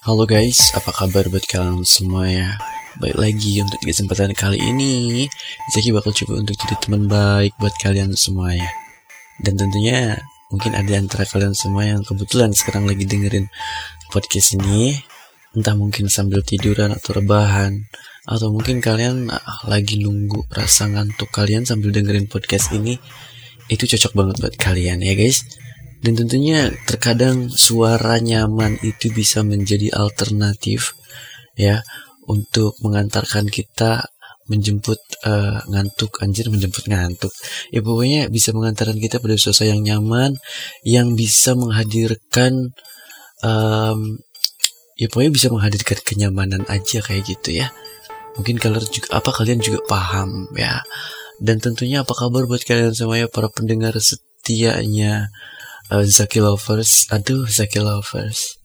Halo guys, apa kabar buat kalian semua ya? Baik lagi untuk kesempatan kali ini, Zaki bakal coba untuk jadi teman baik buat kalian semua ya. Dan tentunya mungkin ada antara kalian semua yang kebetulan sekarang lagi dengerin podcast ini, entah mungkin sambil tiduran atau rebahan, atau mungkin kalian ah, lagi nunggu rasa ngantuk kalian sambil dengerin podcast ini, itu cocok banget buat kalian ya guys. Dan tentunya terkadang suara nyaman itu bisa menjadi alternatif ya untuk mengantarkan kita menjemput uh, ngantuk anjir menjemput ngantuk. Ya pokoknya bisa mengantarkan kita pada suasana yang nyaman yang bisa menghadirkan um, ya pokoknya bisa menghadirkan kenyamanan aja kayak gitu ya. Mungkin kalian juga apa kalian juga paham ya. Dan tentunya apa kabar buat kalian semuanya para pendengar setianya uh, Zaki Lovers. Aduh Zaki Lovers.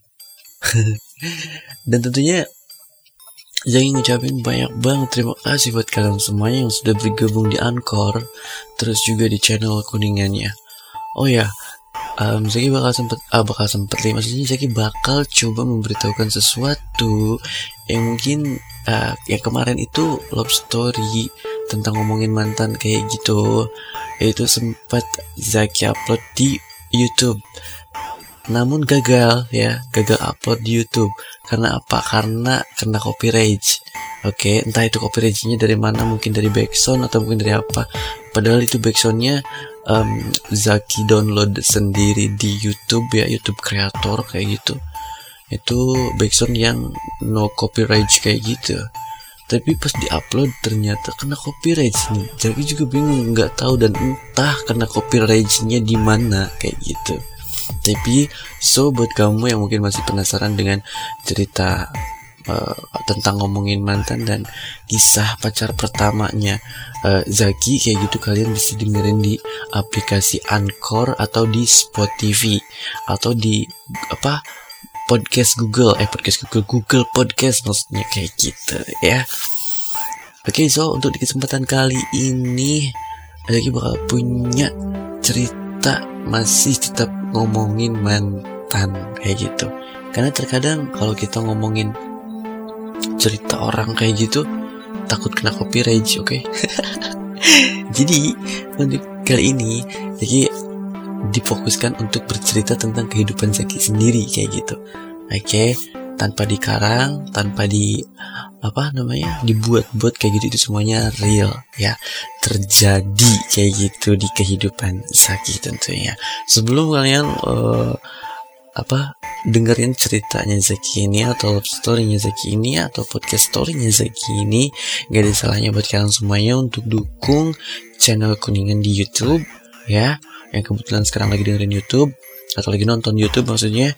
Dan tentunya Zaki ngucapin banyak banget terima kasih buat kalian semuanya yang sudah bergabung di Anchor terus juga di channel kuningannya. Oh ya um, Zaki bakal sempet ah bakal sempet nih maksudnya Zaki bakal coba memberitahukan sesuatu yang mungkin uh, yang kemarin itu love story tentang ngomongin mantan kayak gitu. Itu sempat Zaki upload di YouTube. Namun gagal ya, gagal upload di YouTube. Karena apa? Karena kena copyright. Oke, okay, entah itu copyrightnya dari mana, mungkin dari backsound atau mungkin dari apa. Padahal itu backsoundnya um, Zaki download sendiri di YouTube ya, YouTube kreator kayak gitu. Itu backsound yang no copyright kayak gitu tapi pas diupload ternyata kena copyright nih jadi juga bingung nggak tahu dan entah kena copyrightnya di mana kayak gitu. Tapi so buat kamu yang mungkin masih penasaran dengan cerita uh, tentang ngomongin mantan dan kisah pacar pertamanya uh, Zaki kayak gitu kalian bisa dengerin di aplikasi Anchor atau di Spotify atau di apa podcast Google. Eh podcast Google Google Podcast maksudnya kayak gitu ya. Oke okay, so untuk di kesempatan kali ini lagi bakal punya cerita masih tetap ngomongin mantan kayak gitu. Karena terkadang kalau kita ngomongin cerita orang kayak gitu takut kena copyright oke? Okay? jadi untuk kali ini jadi difokuskan untuk bercerita tentang kehidupan Zaki sendiri kayak gitu. Oke, okay? tanpa dikarang, tanpa di apa namanya dibuat-buat kayak gitu itu semuanya real ya terjadi kayak gitu di kehidupan Zaki tentunya. Sebelum kalian uh, apa dengerin ceritanya Zaki ini atau love story-nya Zaki ini atau podcast story-nya Zaki ini gak ada salahnya buat kalian semuanya untuk dukung channel kuningan di YouTube ya yang kebetulan sekarang lagi dengerin YouTube atau lagi nonton YouTube maksudnya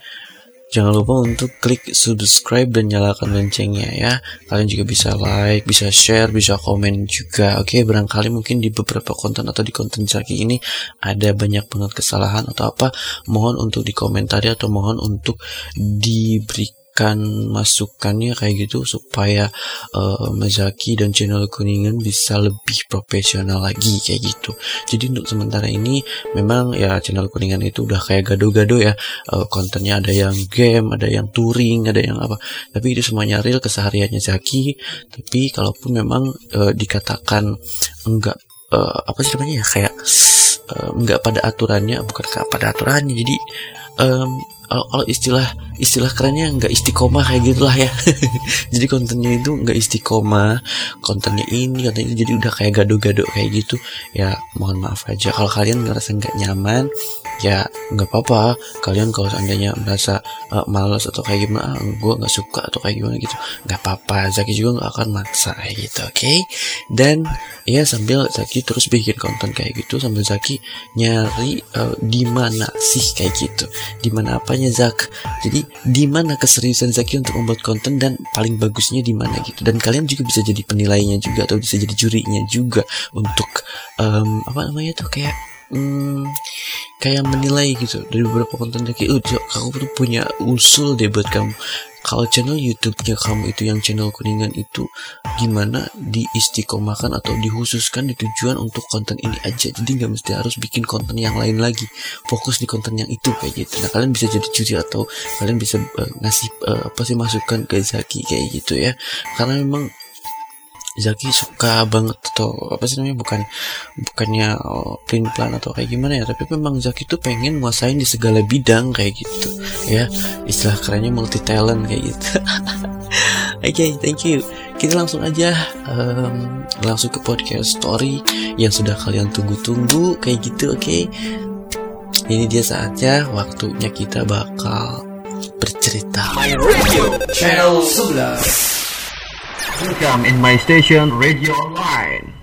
Jangan lupa untuk klik subscribe dan nyalakan loncengnya ya. Kalian juga bisa like, bisa share, bisa komen juga. Oke, barangkali mungkin di beberapa konten atau di konten Zaki ini ada banyak banget kesalahan atau apa. Mohon untuk dikomentari atau mohon untuk diberi memberikan masukannya kayak gitu supaya uh, Mazaki dan channel Kuningan bisa lebih profesional lagi kayak gitu. Jadi untuk sementara ini memang ya channel Kuningan itu udah kayak gado-gado ya uh, kontennya ada yang game, ada yang touring, ada yang apa. Tapi itu semuanya real kesehariannya Zaki. Tapi kalaupun memang uh, dikatakan enggak uh, apa sih namanya ya kayak uh, enggak pada aturannya bukan pada aturannya jadi um, kalau istilah istilah kerennya nggak istiqomah kayak gitulah ya. Jadi kontennya itu nggak istiqomah kontennya ini kontennya jadi udah kayak gado-gado kayak gitu. Ya mohon maaf aja. Kalau kalian ngerasa nggak nyaman ya nggak apa-apa. Kalian kalau seandainya merasa uh, malas atau kayak gimana ah, gue nggak suka atau kayak gimana gitu nggak apa-apa. Zaki juga nggak akan maksa kayak gitu oke? Okay? dan ya sambil Zaki terus bikin konten kayak gitu sambil Zaki nyari uh, di mana sih kayak gitu? Di mana apanya Zak? Jadi di mana keseriusan Zaki untuk membuat konten dan paling bagusnya di mana gitu. Dan kalian juga bisa jadi penilainya juga atau bisa jadi jurinya juga untuk um, apa namanya tuh kayak hmm, kayak menilai gitu dari beberapa konten Zaki oh aku tuh punya usul deh buat kamu kalau channel YouTube-nya kamu itu yang channel kuningan itu gimana diistiqomahkan atau dikhususkan di tujuan untuk konten ini aja? Jadi nggak mesti harus bikin konten yang lain lagi. Fokus di konten yang itu kayak gitu. Nah kalian bisa jadi juri atau kalian bisa uh, ngasih uh, apa sih masukan ke Zaki kayak gitu ya. Karena memang Zaki suka banget atau apa sih namanya bukan bukannya oh, plan plan atau kayak gimana ya tapi memang Zaki tuh pengen nguasain di segala bidang kayak gitu ya. Istilah kerennya multi talent kayak gitu. Oke okay, thank you. Kita langsung aja um, langsung ke podcast story yang sudah kalian tunggu-tunggu kayak gitu oke? Okay? ini dia saatnya waktunya kita bakal bercerita. My Radio Channel 11 Welcome in my station Radio Online.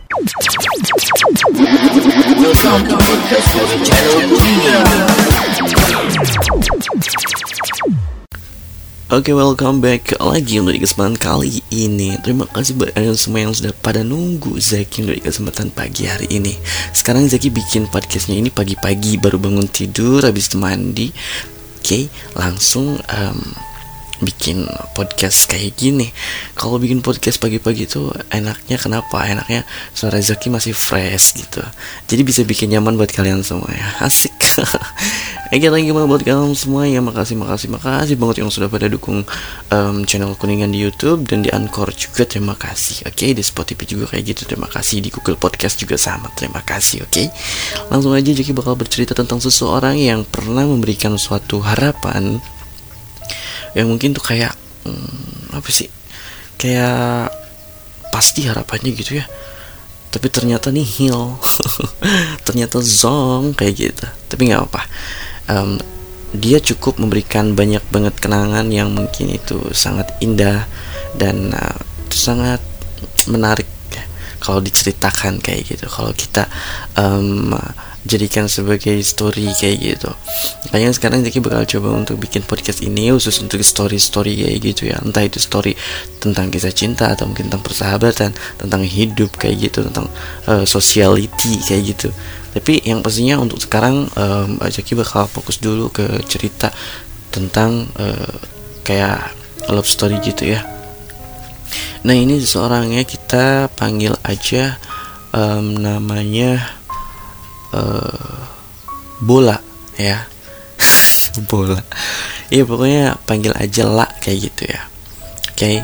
Oke, okay, welcome back lagi untuk kesempatan kali ini. Terima kasih buat kalian semua yang sudah pada nunggu Zaki untuk kesempatan pagi hari ini. Sekarang Zaki bikin podcastnya ini pagi-pagi baru bangun tidur, habis mandi. Oke, okay, langsung um, bikin podcast kayak gini. Kalau bikin podcast pagi-pagi itu enaknya kenapa? Enaknya suara Zaki masih fresh gitu. Jadi bisa bikin nyaman buat kalian semua ya. Asik. Oke lagi buat kalian semua ya. Makasih makasih makasih banget yang sudah pada dukung um, channel kuningan di YouTube dan di Anchor juga. Terima kasih oke? Okay? di Spotify juga kayak gitu. Terima kasih. Di Google Podcast juga sama. Terima kasih oke? Okay? langsung aja Jaki bakal bercerita tentang seseorang yang pernah memberikan suatu harapan yang mungkin tuh kayak hmm, apa sih kayak pasti harapannya gitu ya. Tapi ternyata nih nihil ternyata zong kayak gitu. Tapi nggak apa um, dia cukup memberikan banyak banget kenangan yang mungkin itu sangat indah dan uh, sangat menarik kalau diceritakan kayak gitu. Kalau kita um, jadikan sebagai story kayak gitu. Makanya sekarang Zaki bakal coba untuk bikin podcast ini khusus untuk story-story kayak gitu ya. Entah itu story tentang kisah cinta atau mungkin tentang persahabatan tentang hidup kayak gitu tentang uh, sociality kayak gitu. Tapi yang pastinya untuk sekarang um, Zaki bakal fokus dulu ke cerita tentang uh, kayak love story gitu ya. Nah ini seseorangnya kita panggil aja um, namanya uh, bola ya. Bola. Iya pokoknya panggil aja lah kayak gitu ya. Oke. Okay.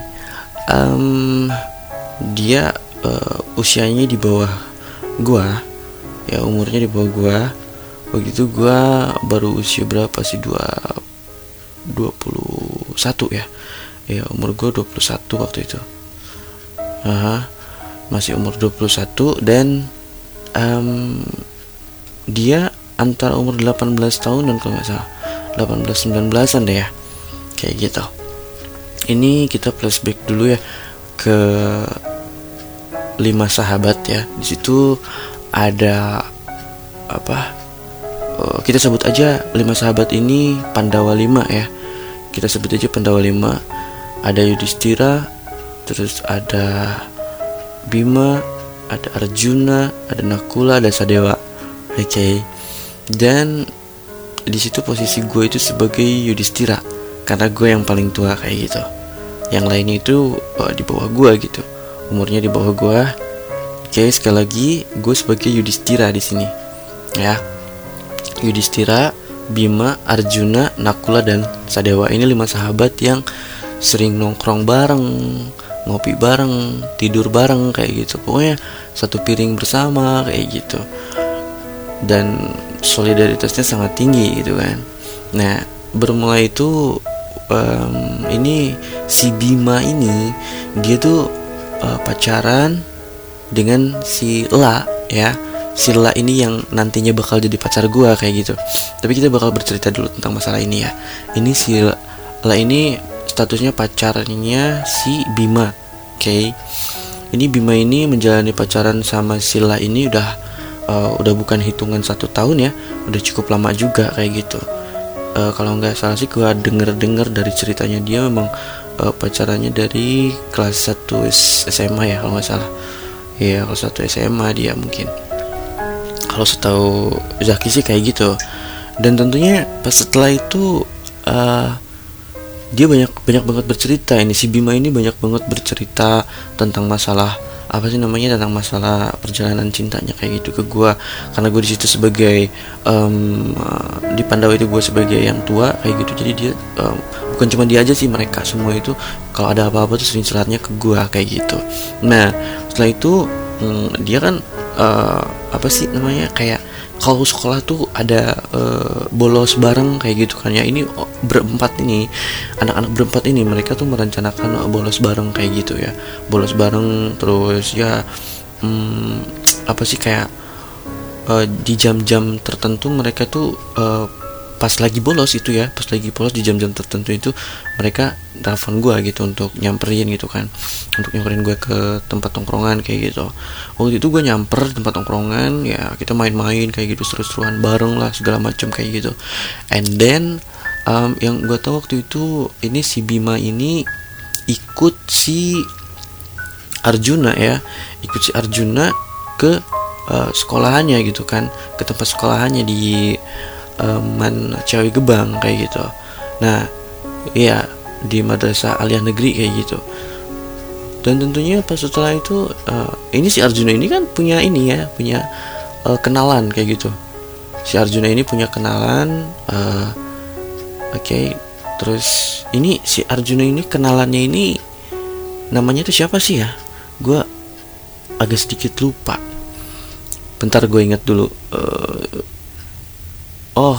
um, dia uh, usianya di bawah gua. Ya umurnya di bawah gua. Begitu gua baru usia berapa sih? Dua dua puluh satu ya. Ya umur gua 21 waktu itu. Aha, masih umur 21 dan um, dia antara umur 18 tahun dan kalau nggak salah 18 19-an deh ya. Kayak gitu. Ini kita flashback dulu ya ke lima sahabat ya. Di situ ada apa? Oh, kita sebut aja lima sahabat ini Pandawa lima ya. Kita sebut aja Pandawa lima. Ada Yudhistira terus ada Bima ada Arjuna ada Nakula ada Sadewa okay. dan di situ posisi gue itu sebagai Yudhistira. Karena gue yang paling tua kayak gitu. Yang lainnya itu uh, di bawah gue gitu. Umurnya di bawah gue. Oke okay, sekali lagi gue sebagai Yudhistira di sini. Ya. Yudhistira Bima Arjuna Nakula dan Sadewa. Ini lima sahabat yang sering nongkrong bareng ngopi bareng tidur bareng kayak gitu. Pokoknya satu piring bersama kayak gitu dan solidaritasnya sangat tinggi gitu kan. Nah bermula itu um, ini si Bima ini dia tuh uh, pacaran dengan si La ya. Si La ini yang nantinya bakal jadi pacar gua kayak gitu. Tapi kita bakal bercerita dulu tentang masalah ini ya. Ini si La ini statusnya pacarnya si Bima oke? Okay. ini Bima ini menjalani pacaran sama Sila ini udah uh, udah bukan hitungan satu tahun ya udah cukup lama juga kayak gitu. Uh, kalau nggak salah sih gua denger dengar dari ceritanya dia memang uh, pacarannya dari kelas 1 SMA ya kalau nggak salah. Ya kelas 1 SMA dia mungkin. Kalau setahu Zaki sih kayak gitu. Dan tentunya pas setelah itu uh, dia banyak banyak banget bercerita. Ini si Bima ini banyak banget bercerita tentang masalah apa sih namanya tentang masalah perjalanan cintanya kayak gitu ke gue karena gue di situ sebagai um, di Pandawa itu gue sebagai yang tua kayak gitu. Jadi dia um, bukan cuma dia aja sih mereka semua itu kalau ada apa-apa tuh sering ke gue kayak gitu. Nah setelah itu um, dia kan uh, apa sih namanya kayak kalau sekolah tuh ada uh, bolos bareng kayak gitu kan ya. Ini oh, berempat ini anak-anak berempat ini mereka tuh merencanakan bolos bareng kayak gitu ya. Bolos bareng terus ya hmm, apa sih kayak uh, di jam-jam tertentu mereka tuh uh, pas lagi bolos itu ya pas lagi bolos di jam-jam tertentu itu mereka telepon gue gitu untuk nyamperin gitu kan. Untuk nyamperin gue ke tempat tongkrongan kayak gitu. Waktu itu gue nyamper tempat tongkrongan ya kita main-main kayak gitu seru-seruan bareng lah segala macam kayak gitu. And then um, yang gue tahu waktu itu ini si Bima ini ikut si Arjuna ya ikut si Arjuna ke uh, sekolahannya gitu kan ke tempat sekolahannya di man cewek gebang kayak gitu. Nah iya di madrasah aliyah negeri kayak gitu. Dan tentunya pas setelah itu uh, ini si Arjuna ini kan punya ini ya punya uh, kenalan kayak gitu. Si Arjuna ini punya kenalan uh, oke okay, terus ini si Arjuna ini kenalannya ini namanya itu siapa sih ya? Gue agak sedikit lupa. Bentar gue inget dulu uh, oh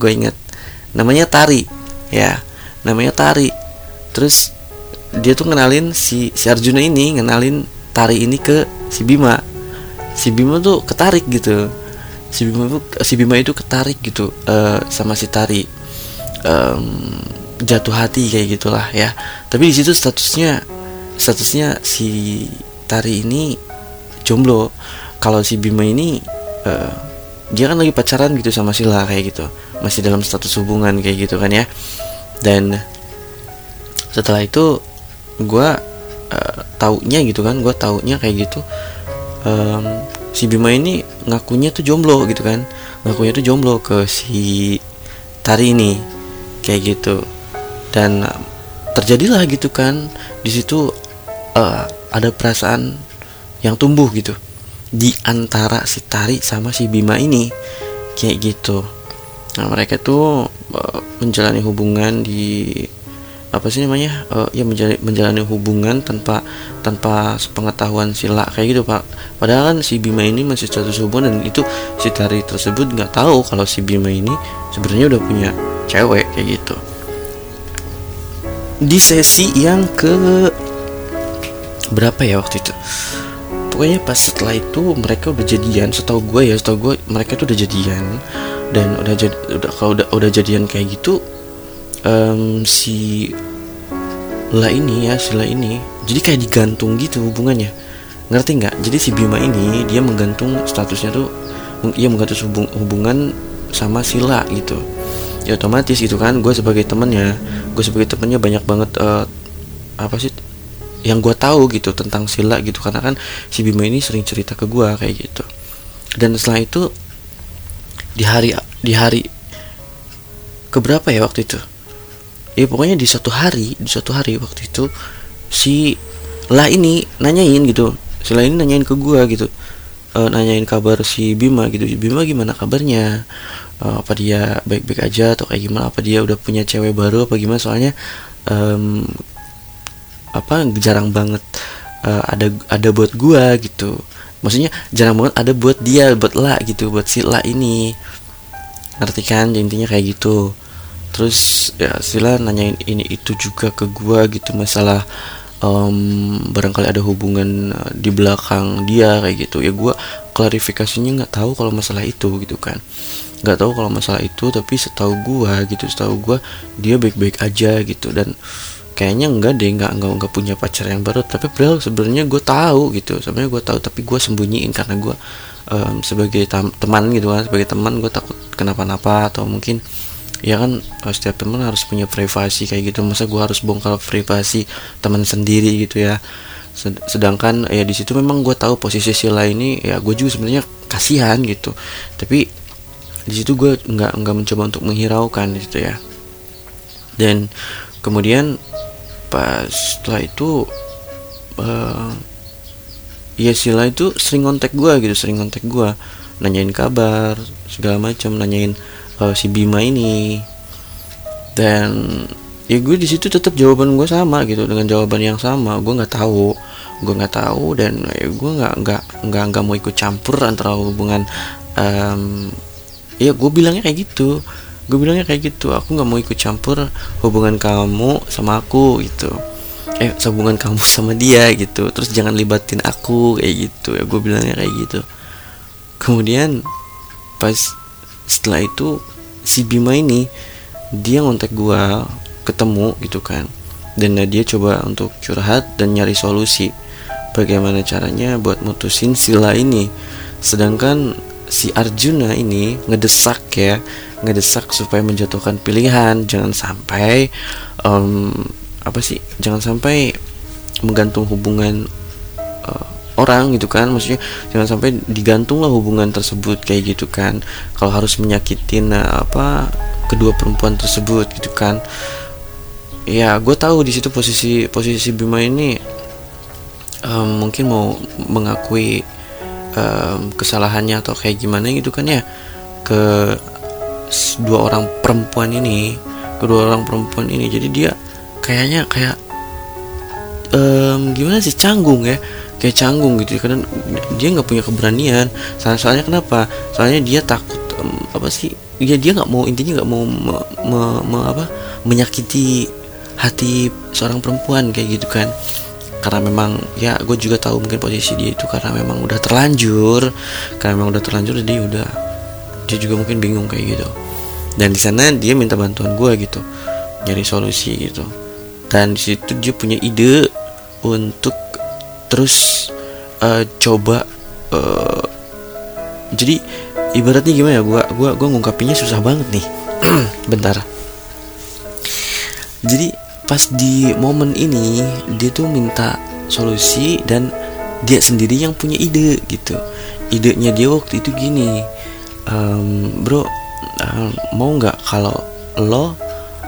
gue inget namanya Tari ya. Namanya Tari. Terus dia tuh ngenalin si si Arjuna ini ngenalin Tari ini ke si Bima. Si Bima tuh ketarik gitu. Si Bima tuh si Bima itu ketarik gitu uh, sama si Tari. Um, jatuh hati kayak gitulah ya. Tapi di situ statusnya statusnya si Tari ini jomblo. Kalau si Bima ini uh, dia kan lagi pacaran gitu sama Sila kayak gitu. Masih dalam status hubungan kayak gitu kan ya. Dan setelah itu gue uh, taunya gitu kan gue taunya kayak gitu um, si Bima ini ngakunya tuh jomblo gitu kan. Ngakunya tuh jomblo ke si Tari ini kayak gitu. Dan terjadilah gitu kan di situ uh, ada perasaan yang tumbuh gitu di antara si Tari sama si Bima ini. Kayak gitu. Nah mereka tuh uh, menjalani hubungan di apa sih namanya uh, ya menjalani, menjalani hubungan tanpa tanpa sepengetahuan sila kayak gitu pak. Padahal kan si Bima ini masih status hubungan dan itu si Tari tersebut nggak tahu kalau si Bima ini sebenarnya udah punya cewek kayak gitu. Di sesi yang ke berapa ya waktu itu pokoknya pas setelah itu mereka udah jadian setahu gue ya setahu gue mereka tuh udah jadian. Dan udah jadi udah kalau udah udah jadian kayak gitu um, si La ini ya si La ini jadi kayak digantung gitu hubungannya. Ngerti nggak? Jadi si Bima ini dia menggantung statusnya tuh ia menggantung hubung, hubungan sama Sila gitu. Ya otomatis itu kan gue sebagai temennya gue sebagai temennya banyak banget uh, apa sih yang gue tahu gitu tentang Sila gitu. Karena kan si Bima ini sering cerita ke gue kayak gitu. Dan setelah itu di hari di hari keberapa ya waktu itu? Ya pokoknya di satu hari di satu hari waktu itu si lah ini nanyain gitu. Sila ini nanyain ke gue gitu. E, nanyain kabar si Bima gitu. Bima gimana kabarnya? E, apa dia baik-baik aja atau kayak gimana? Apa dia udah punya cewek baru apa gimana? Soalnya um, apa jarang banget uh, ada ada buat gua gitu. Maksudnya jarang banget ada buat dia buat lah gitu buat si lah ini. Ngerti kan? Intinya kayak gitu. Terus ya sila nanyain ini itu juga ke gua gitu masalah um, barangkali ada hubungan uh, di belakang dia kayak gitu. Ya gua klarifikasinya nggak tahu kalau masalah itu gitu kan. Nggak tahu kalau masalah itu tapi setahu gua gitu setahu gua dia baik-baik aja gitu. Dan kayaknya enggak deh enggak enggak enggak punya pacar yang baru. Tapi padahal sebenarnya gue tahu gitu. Sebenarnya gue tahu tapi gue sembunyiin karena gue um, sebagai teman gitu kan. Sebagai teman gue takut kenapa-napa atau mungkin ya kan eh, setiap teman harus punya privasi kayak gitu. Masa gue harus bongkar privasi teman sendiri gitu ya. Sedangkan ya di situ memang gue tahu posisi Sila ini ya gue juga sebenarnya kasihan gitu. Tapi di situ gue nggak nggak mencoba untuk menghiraukan gitu ya. Dan kemudian pas setelah itu uh, ya Sila itu sering kontak gue gitu sering kontak gue nanyain kabar segala macam nanyain uh, si Bima ini. Dan ya gue di situ tetap jawaban gue sama gitu dengan jawaban yang sama. Gue nggak tahu gue nggak tahu dan ya gue nggak nggak nggak nggak mau ikut campur antara hubungan um, ya gue bilangnya kayak gitu gue bilangnya kayak gitu aku nggak mau ikut campur hubungan kamu sama aku gitu. Eh hubungan kamu sama dia gitu. Terus jangan libatin aku kayak gitu. Ya gue bilangnya kayak gitu. Kemudian pas setelah itu si Bima ini dia ngontek gue ketemu gitu kan. Dan dia coba untuk curhat dan nyari solusi bagaimana caranya buat mutusin sila ini. Sedangkan si Arjuna ini ngedesak ya ngedesak supaya menjatuhkan pilihan. Jangan sampai um, apa sih jangan sampai menggantung hubungan uh, orang gitu kan. Maksudnya jangan sampai digantung lah hubungan tersebut kayak gitu kan. Kalau harus menyakitin uh, apa kedua perempuan tersebut gitu kan. Ya gue tahu di situ posisi posisi Bima ini um, mungkin mau mengakui um, kesalahannya atau kayak gimana gitu kan ya. Ke dua orang perempuan ini kedua orang perempuan ini. Jadi dia kayaknya kayak um, gimana sih canggung ya. Kayak canggung gitu karena dia nggak punya keberanian. Soalnya, soalnya kenapa? Soalnya dia takut um, apa sih ya dia nggak mau intinya nggak mau me, me, me, apa menyakiti hati seorang perempuan kayak gitu kan. Karena memang ya gue juga tahu mungkin posisi dia itu karena memang udah terlanjur karena memang udah terlanjur jadi udah dia juga mungkin bingung kayak gitu dan di sana dia minta bantuan gue gitu nyari solusi gitu. Dan di situ dia punya ide untuk terus uh, coba uh, jadi ibaratnya gimana ya gua gua gua ngungkapinnya susah banget nih. Bentar. Jadi pas di momen ini dia tuh minta solusi dan dia sendiri yang punya ide gitu. Idenya dia waktu itu gini um, bro um, mau nggak kalau lo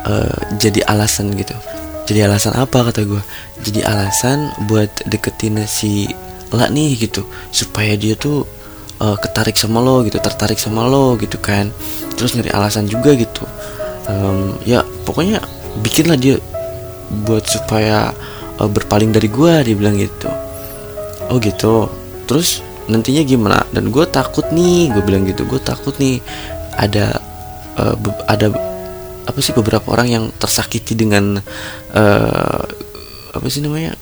uh, jadi alasan gitu? Jadi alasan apa kata gue jadi alasan buat deketin si lah nih gitu. Supaya dia tuh uh, ketarik sama lo gitu tertarik sama lo gitu kan. Terus nyari alasan juga gitu. Um, ya pokoknya bikinlah dia buat supaya uh, berpaling dari gue dia bilang gitu. Oh gitu. Terus nantinya gimana? Dan gue takut nih gue bilang gitu. Gue takut nih ada uh, ada apa sih beberapa orang yang tersakiti dengan uh, apa sih namanya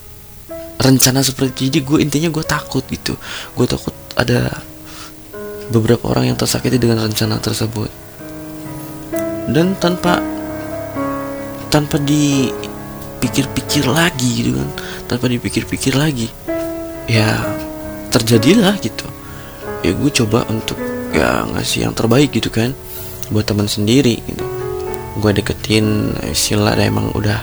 rencana seperti itu jadi gue intinya gue takut gitu. Gue takut ada beberapa orang yang tersakiti dengan rencana tersebut. Dan tanpa tanpa dipikir-pikir lagi gitu kan. Tanpa dipikir-pikir lagi ya terjadilah gitu. Ya gue coba untuk ya ngasih yang terbaik gitu kan buat teman sendiri gitu. Gue deketin Sila ada emang udah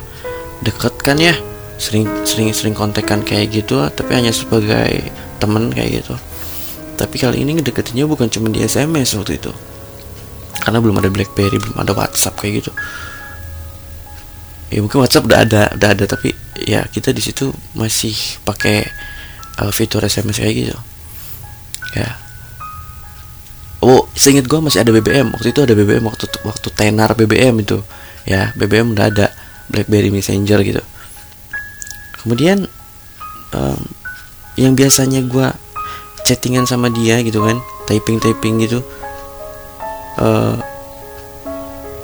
deket kan ya. Sering sering sering kontekan kayak gitu tapi hanya sebagai temen kayak gitu. Tapi kali ini deketinnya bukan cuma di SMS waktu itu. Karena belum ada BlackBerry belum ada WhatsApp kayak gitu. Ya mungkin WhatsApp udah ada udah ada tapi ya kita di situ masih pakai uh, fitur SMS kayak gitu. Ya oh seingat gue masih ada BBM waktu itu ada BBM waktu waktu tenar BBM itu. Ya BBM udah ada. BlackBerry Messenger gitu. Kemudian um, yang biasanya gue chattingan sama dia gitu kan typing typing gitu uh,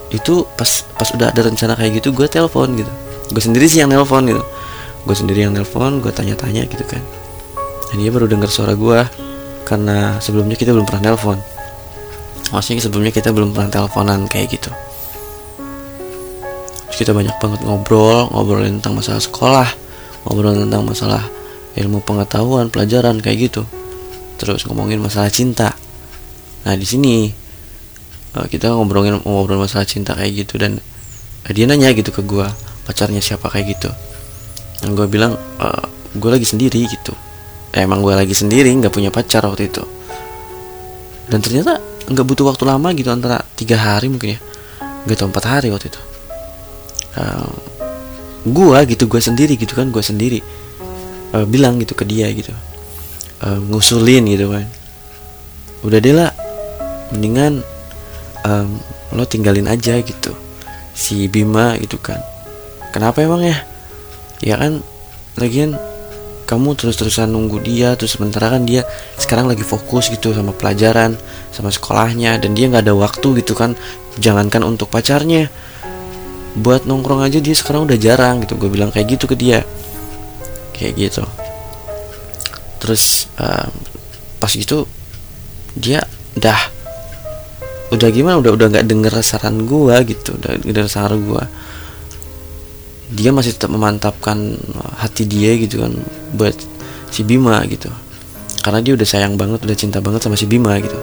itu pas pas udah ada rencana kayak gitu gue telepon gitu. Gue sendiri sih yang nelpon gitu. Gue sendiri yang nelpon gue tanya-tanya gitu kan. Dan dia baru dengar suara gue karena sebelumnya kita belum pernah nelpon maksudnya sebelumnya kita belum pernah teleponan kayak gitu. Terus kita banyak banget ngobrol ngobrolin tentang masalah sekolah ngobrol tentang masalah ilmu pengetahuan pelajaran kayak gitu. Terus ngomongin masalah cinta. Nah di sini eh, kita ngobrolin ngobrol masalah cinta kayak gitu dan eh, dia nanya gitu ke gue pacarnya siapa? kayak gitu. Dan gue bilang e, eh, gue lagi sendiri gitu. Emang gue lagi sendiri nggak punya pacar waktu itu. Dan ternyata nggak butuh waktu lama gitu antara tiga hari mungkin ya. Nggak tahu empat hari waktu itu. Uh, gua gitu gua sendiri gitu kan gua sendiri uh, bilang gitu ke dia gitu. Uh, ngusulin gitu kan. Udah deh lah mendingan um, lo tinggalin aja gitu si Bima gitu kan. Kenapa emang ya? Ya kan lagian kamu terus-terusan nunggu dia terus sementara kan dia sekarang lagi fokus gitu sama pelajaran sama sekolahnya dan dia nggak ada waktu gitu kan jangankan untuk pacarnya. Buat nongkrong aja dia sekarang udah jarang gitu gue bilang kayak gitu ke dia. Kayak gitu. Terus uh, pas itu dia dah udah gimana? Udah udah nggak denger saran gue gitu udah denger saran gue dia masih tetap memantapkan hati dia gitu kan buat si Bima gitu. Karena dia udah sayang banget udah cinta banget sama si Bima gitu.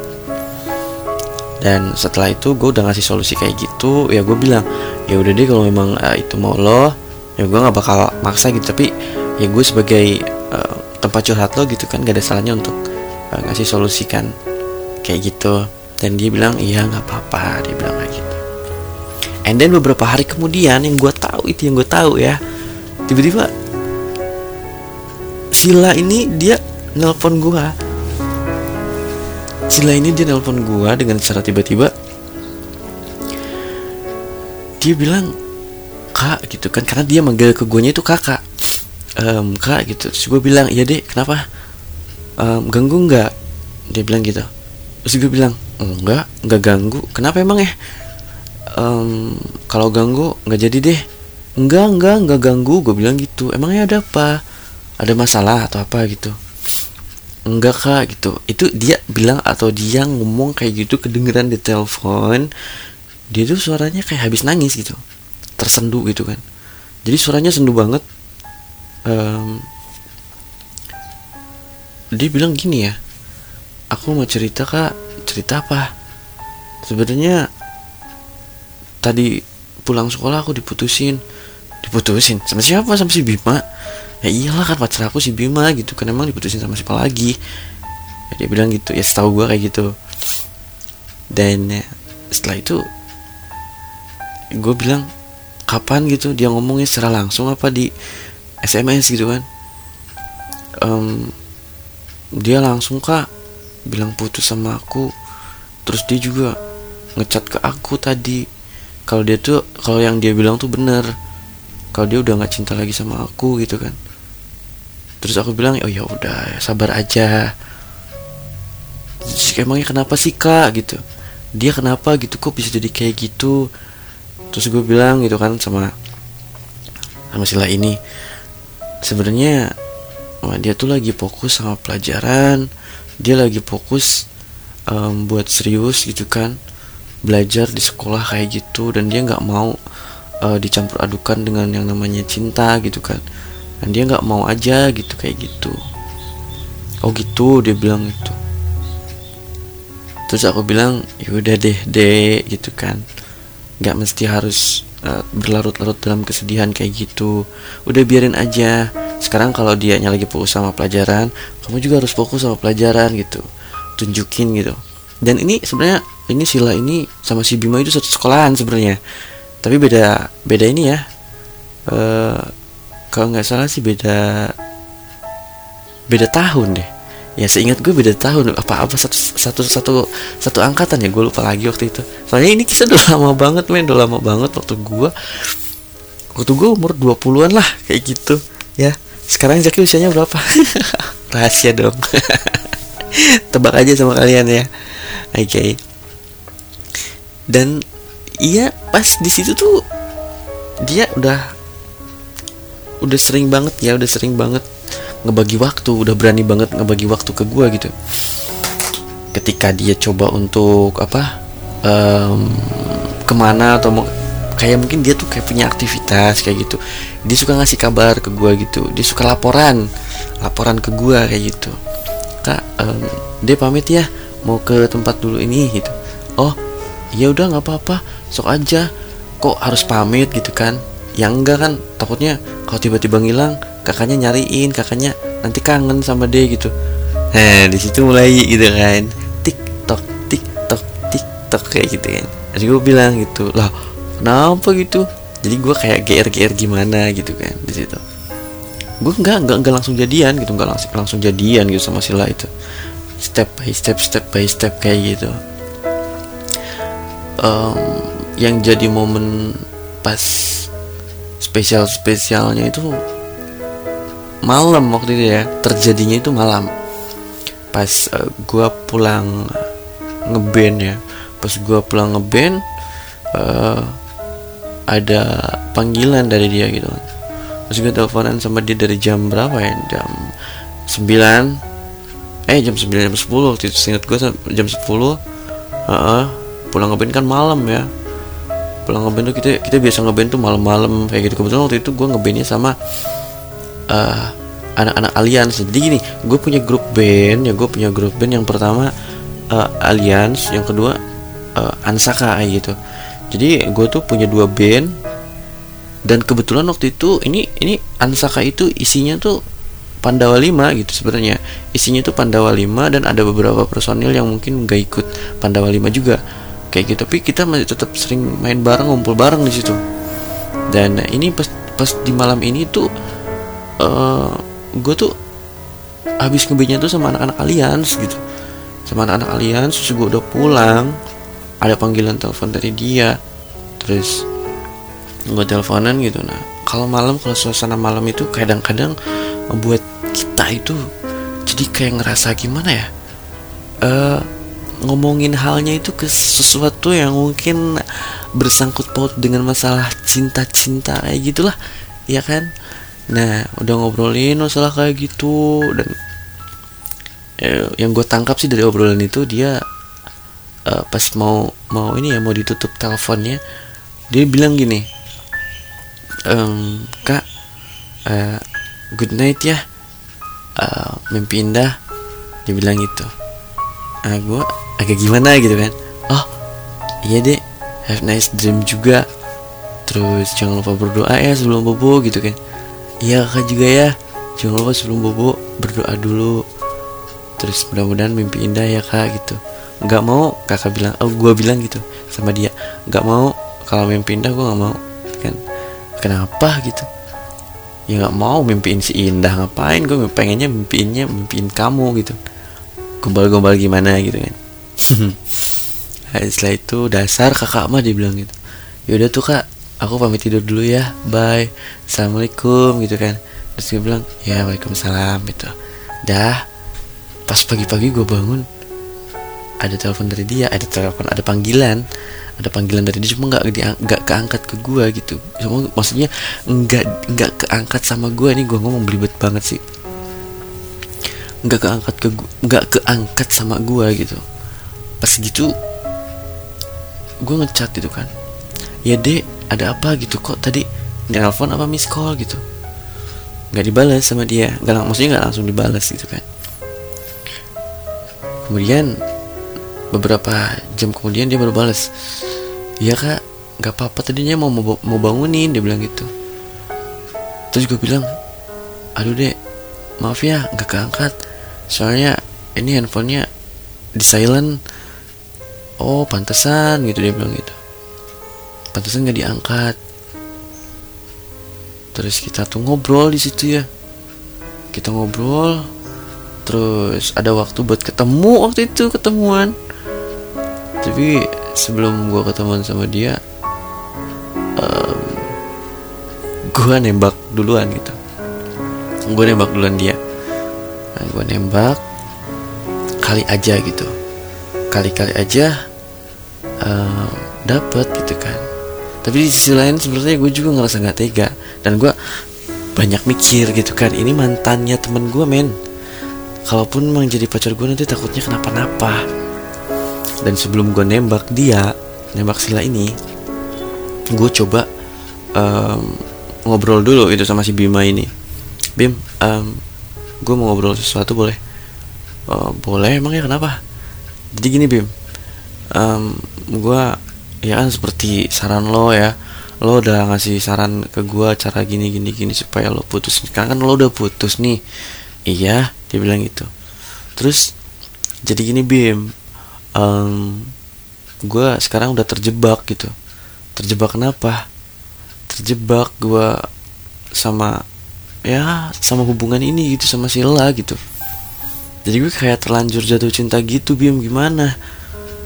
Dan setelah itu gue udah ngasih solusi kayak gitu ya gue bilang ya udah deh kalau memang uh, itu mau lo ya gue nggak bakal maksa gitu. Tapi ya gue sebagai uh, tempat curhat lo gitu kan gak ada salahnya untuk uh, ngasih solusi kan kayak gitu. Dan dia bilang iya nggak apa-apa dia bilang kayak gitu and then beberapa hari kemudian yang gue tahu itu yang gue tahu ya tiba-tiba Sila ini dia nelpon gue Sila ini dia nelpon gue dengan secara tiba-tiba dia bilang kak gitu kan karena dia manggil ke gue itu kakak. Um, kak gitu. Terus gue bilang iya deh kenapa? Um, ganggu nggak? Dia bilang gitu. Terus gue bilang enggak enggak ganggu. Kenapa emang ya um, kalau ganggu nggak jadi deh. Enggak enggak enggak ganggu. Gue bilang gitu. Emangnya ada apa? Ada masalah atau apa gitu? Enggak kak gitu. Itu dia bilang atau dia ngomong kayak gitu kedengeran di telepon. Dia tuh suaranya kayak habis nangis gitu. Tersendu gitu kan. Jadi suaranya sendu banget. Um, dia bilang gini ya. Aku mau cerita kak. Cerita apa? Sebenarnya tadi pulang sekolah aku diputusin. Diputusin? Sama siapa? Sama si Bima. Ya iyalah kan pacar aku si Bima gitu kan. Emang diputusin sama siapa lagi? Ya, dia bilang gitu. Ya setahu gue kayak gitu. Dan ya, setelah itu gue bilang kapan gitu? Dia ngomongnya secara langsung apa di SMS gitu kan. Um, dia langsung kak bilang putus sama aku. Terus dia juga ngecat ke aku tadi kalau dia tuh kalau yang dia bilang tuh bener. Kalau dia udah nggak cinta lagi sama aku gitu kan. Terus aku bilang oh ya udah sabar aja. Emangnya kenapa sih kak? Gitu. Dia kenapa gitu? Kok bisa jadi kayak gitu? Terus gue bilang gitu kan sama sama sila ini sebenarnya dia tuh lagi fokus sama pelajaran. Dia lagi fokus um, buat serius gitu kan belajar di sekolah kayak gitu dan dia nggak mau uh, dicampur adukan dengan yang namanya cinta gitu kan. Dan dia nggak mau aja gitu kayak gitu. Oh gitu dia bilang itu terus aku bilang yaudah deh deh gitu kan. Nggak mesti harus uh, berlarut-larut dalam kesedihan kayak gitu. Udah biarin aja. Sekarang kalau dia lagi fokus sama pelajaran kamu juga harus fokus sama pelajaran gitu. Tunjukin gitu. Dan ini sebenarnya ini sila ini sama si Bima itu satu sekolahan sebenarnya. Tapi beda beda ini ya. Uh, kalau nggak salah sih beda beda tahun deh. Ya seingat gue beda tahun. Apa apa satu satu satu satu angkatan ya? Gue lupa lagi waktu itu. Soalnya ini kisah udah lama banget men. Udah lama banget waktu gue waktu gue umur 20-an lah kayak gitu. Ya sekarang Zaki usianya berapa? Rahasia dong. Tebak aja sama kalian ya. Oke. okay. Dan iya pas di situ tuh dia udah udah sering banget ya udah sering banget ngebagi waktu udah berani banget ngebagi waktu ke gue gitu. Ketika dia coba untuk apa um, ke mana atau mau kayak mungkin dia tuh kayak punya aktivitas kayak gitu. Dia suka ngasih kabar ke gue gitu. Dia suka laporan laporan ke gue kayak gitu. Kak um, dia pamit ya mau ke tempat dulu ini gitu. Oh ya udah nggak apa-apa. Sok aja. Kok harus pamit gitu kan? Yang enggak kan takutnya kalau tiba-tiba ngilang kakaknya nyariin kakaknya nanti kangen sama dia gitu. Nah di situ mulai gitu kan. Tik tok tik tok tik tok kayak gitu kan. Jadi gue bilang gitu lah kenapa gitu? Jadi gue kayak gr gr gimana gitu kan di situ. Gue nggak nggak nggak langsung jadian gitu nggak langsung langsung jadian gitu sama Sila itu. Step by step step by step kayak gitu um, yang jadi momen pas spesial spesialnya itu malam waktu itu ya. Terjadinya itu malam. Pas uh, gua pulang ngeband ya. Pas gua pulang ngeband uh, ada panggilan dari dia gitu. Terus gue teleponan sama dia dari jam berapa ya? Jam 9 eh jam 9 jam 10 waktu itu ingat gue jam 10 uh, uh, pulang ngeband kan malam ya. Pulang ngeband tuh kita kita biasa ngeband tuh malam-malam kayak gitu. Kebetulan waktu itu gue ngebandnya sama uh, anak-anak alians jadi gini gue punya grup band ya gue punya grup band. Yang pertama uh, alians yang kedua uh, ansaka gitu. Jadi gue tuh punya dua band. Dan kebetulan waktu itu ini ini ansaka itu isinya tuh Pandawa 5 gitu sebenarnya. Isinya tuh Pandawa 5 dan ada beberapa personil yang mungkin gak ikut Pandawa 5 juga kayak gitu. Tapi kita masih tetap sering main bareng ngumpul bareng di situ. Dan ini pas pas di malam ini tuh uh, eh, gue tuh habis ngebenya tuh sama anak-anak alians gitu. Sama anak-anak alians terus gue udah pulang ada panggilan telepon dari dia. Terus gue teleponan gitu. Nah kalau malam kalau suasana malam itu kadang-kadang membuat kita itu jadi kayak ngerasa gimana ya? Uh, ngomongin halnya itu ke sesuatu yang mungkin bersangkut paut dengan masalah cinta-cinta kayak gitulah ya kan? Nah udah ngobrolin masalah kayak gitu dan eh, yang gue tangkap sih dari obrolan itu dia uh, pas mau mau ini ya mau ditutup teleponnya dia bilang gini ehm, kak uh, good night ya uh, mimpi indah. Dia bilang gitu. Ah gue agak gimana gitu kan. Oh iya deh have nice dream juga. Terus jangan lupa berdoa ya sebelum bobo gitu kan. Iya kakak juga ya. Jangan lupa sebelum bobo berdoa dulu. Terus mudah-mudahan mimpi indah ya kak gitu. Nggak mau kakak bilang oh gue bilang gitu sama dia. Nggak mau kalau mimpi indah gue nggak mau kan. Kenapa gitu? Ya nggak mau mimpiin si indah ngapain? Gue pengennya mimpiinnya mimpiin kamu gitu. Gombal-gombal gimana gitu kan setelah itu dasar kakak mah dia bilang gitu. Yaudah tuh kak aku pamit tidur dulu ya. Bye. Assalamualaikum gitu kan. Terus dia bilang ya waalaikumsalam gitu. Dah pas pagi-pagi gue bangun ada telepon dari dia ada telepon ada panggilan. Ada panggilan dari dia cuma nggak nggak keangkat ke gue gitu. Cuma maksudnya nggak nggak keangkat sama gue ini gue ngomong belibet banget sih. Nggak keangkat ke nggak keangkat sama gue gitu pas gitu gue ngechat gitu kan. Ya dek ada apa gitu? Kok tadi nelfon apa miss call gitu? Nggak dibalas sama dia. Nggak maksudnya nggak langsung dibalas gitu kan. Kemudian beberapa jam kemudian dia baru balas iya kak nggak apa-apa tadinya mau mau bangunin dia bilang gitu. Terus gue bilang aduh dek maaf ya nggak keangkat. Soalnya ini handphonenya di silent oh pantesan gitu dia bilang gitu. Pantesan nggak diangkat. Terus kita tuh ngobrol di situ ya. Kita ngobrol terus ada waktu buat ketemu waktu itu ketemuan. Tapi sebelum gue ketemuan sama dia um, gue nembak duluan gitu. Gue nembak duluan dia. Nah, gue nembak kali aja gitu. Kali-kali aja uh, dapet gitu kan. Tapi di sisi lain sebenarnya gue juga ngerasa nggak tega. Dan gue banyak mikir gitu kan ini mantannya temen gue men. Kalaupun memang jadi pacar gue nanti takutnya kenapa-napa. Dan sebelum gue nembak dia nembak sila ini gue coba um, ngobrol dulu itu sama si Bima ini. Bim um, gue mau ngobrol sesuatu boleh? Uh, boleh emang ya kenapa? Jadi gini bim. Um, gue ya kan seperti saran lo ya. Lo udah ngasih saran ke gue cara gini gini gini supaya lo putus sekarang kan lo udah putus nih. Iya dia bilang gitu. Terus jadi gini bim. Um, gue sekarang udah terjebak gitu. Terjebak kenapa? Terjebak gue sama ya sama hubungan ini gitu sama Sila gitu. Jadi gue kayak terlanjur jatuh cinta gitu Bim. Gimana?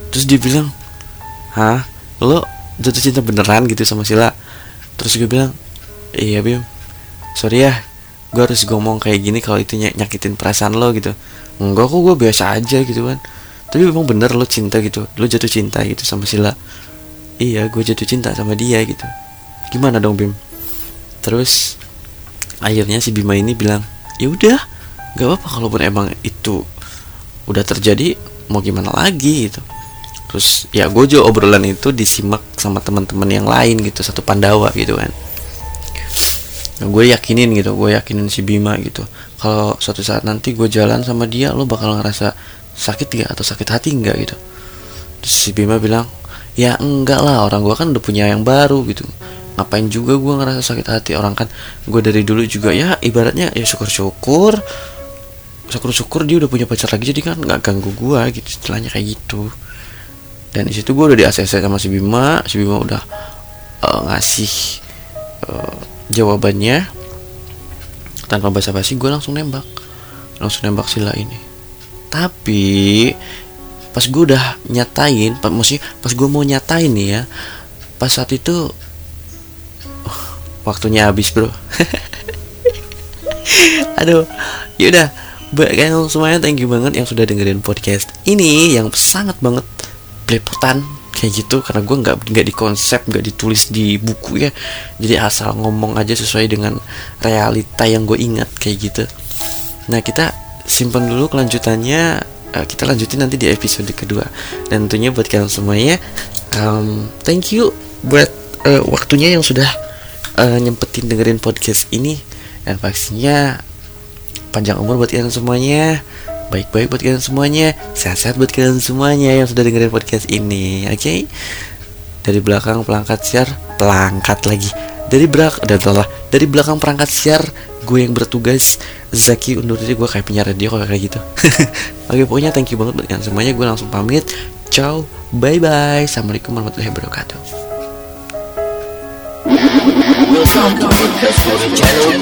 Terus dia bilang hah? Lo jatuh cinta beneran gitu sama Sila? Terus gue bilang iya Bim. Sorry ya gue harus ngomong kayak gini kalau itu ny nyakitin perasaan lo gitu. Enggak kok gue biasa aja gitu kan. Tapi memang bener lo cinta gitu lo jatuh cinta gitu sama Sila. Iya gue jatuh cinta sama dia gitu. Gimana dong Bim? Terus akhirnya si Bima ini bilang ya udah gak apa-apa kalaupun emang itu udah terjadi mau gimana lagi gitu terus ya juga obrolan itu disimak sama teman-teman yang lain gitu satu Pandawa gitu kan. Nah, gue yakinin gitu gue yakinin si Bima gitu. Kalau suatu saat nanti gue jalan sama dia lo bakal ngerasa sakit gak atau sakit hati nggak gitu. Terus si Bima bilang ya enggak lah orang gue kan udah punya yang baru gitu. Ngapain juga gue ngerasa sakit hati? Orang kan gue dari dulu juga ya ibaratnya ya syukur-syukur. Syukur-syukur dia udah punya pacar lagi jadi kan nggak ganggu gue gitu istilahnya kayak gitu dan di situ gue udah di ACC sama si Bima. Si Bima udah uh, ngasih uh, jawabannya. Tanpa basa-basi gue langsung nembak. Langsung nembak sila ini. Tapi pas gue udah nyatain pas maksudnya pas gue mau nyatain nih ya pas saat itu waktunya habis bro. Aduh yaudah. Kalian semuanya thank you banget yang sudah dengerin podcast ini yang sangat banget belepotan kayak gitu karena gue nggak nggak di konsep nggak ditulis di buku ya. Jadi asal ngomong aja sesuai dengan realita yang gue ingat kayak gitu. Nah kita simpan dulu kelanjutannya. Uh, kita lanjutin nanti di episode kedua. Dan tentunya buat kalian semuanya um, thank you buat uh, waktunya yang sudah uh, nyempetin dengerin podcast ini. Dan pastinya panjang umur buat kalian semuanya baik-baik buat kalian semuanya. Sehat-sehat buat kalian semuanya yang sudah dengerin podcast ini oke? Okay? dari belakang perangkat siar pelangkat lagi. Dari belak dan telah dari belakang perangkat siar gue yang bertugas. Zaki undur diri gue kayak penyiar radio kayak gitu. Oke pokoknya thank you banget buat kalian semuanya. Gue langsung pamit. Ciao bye bye assalamualaikum warahmatullahi wabarakatuh. Welcome to Podcast Channel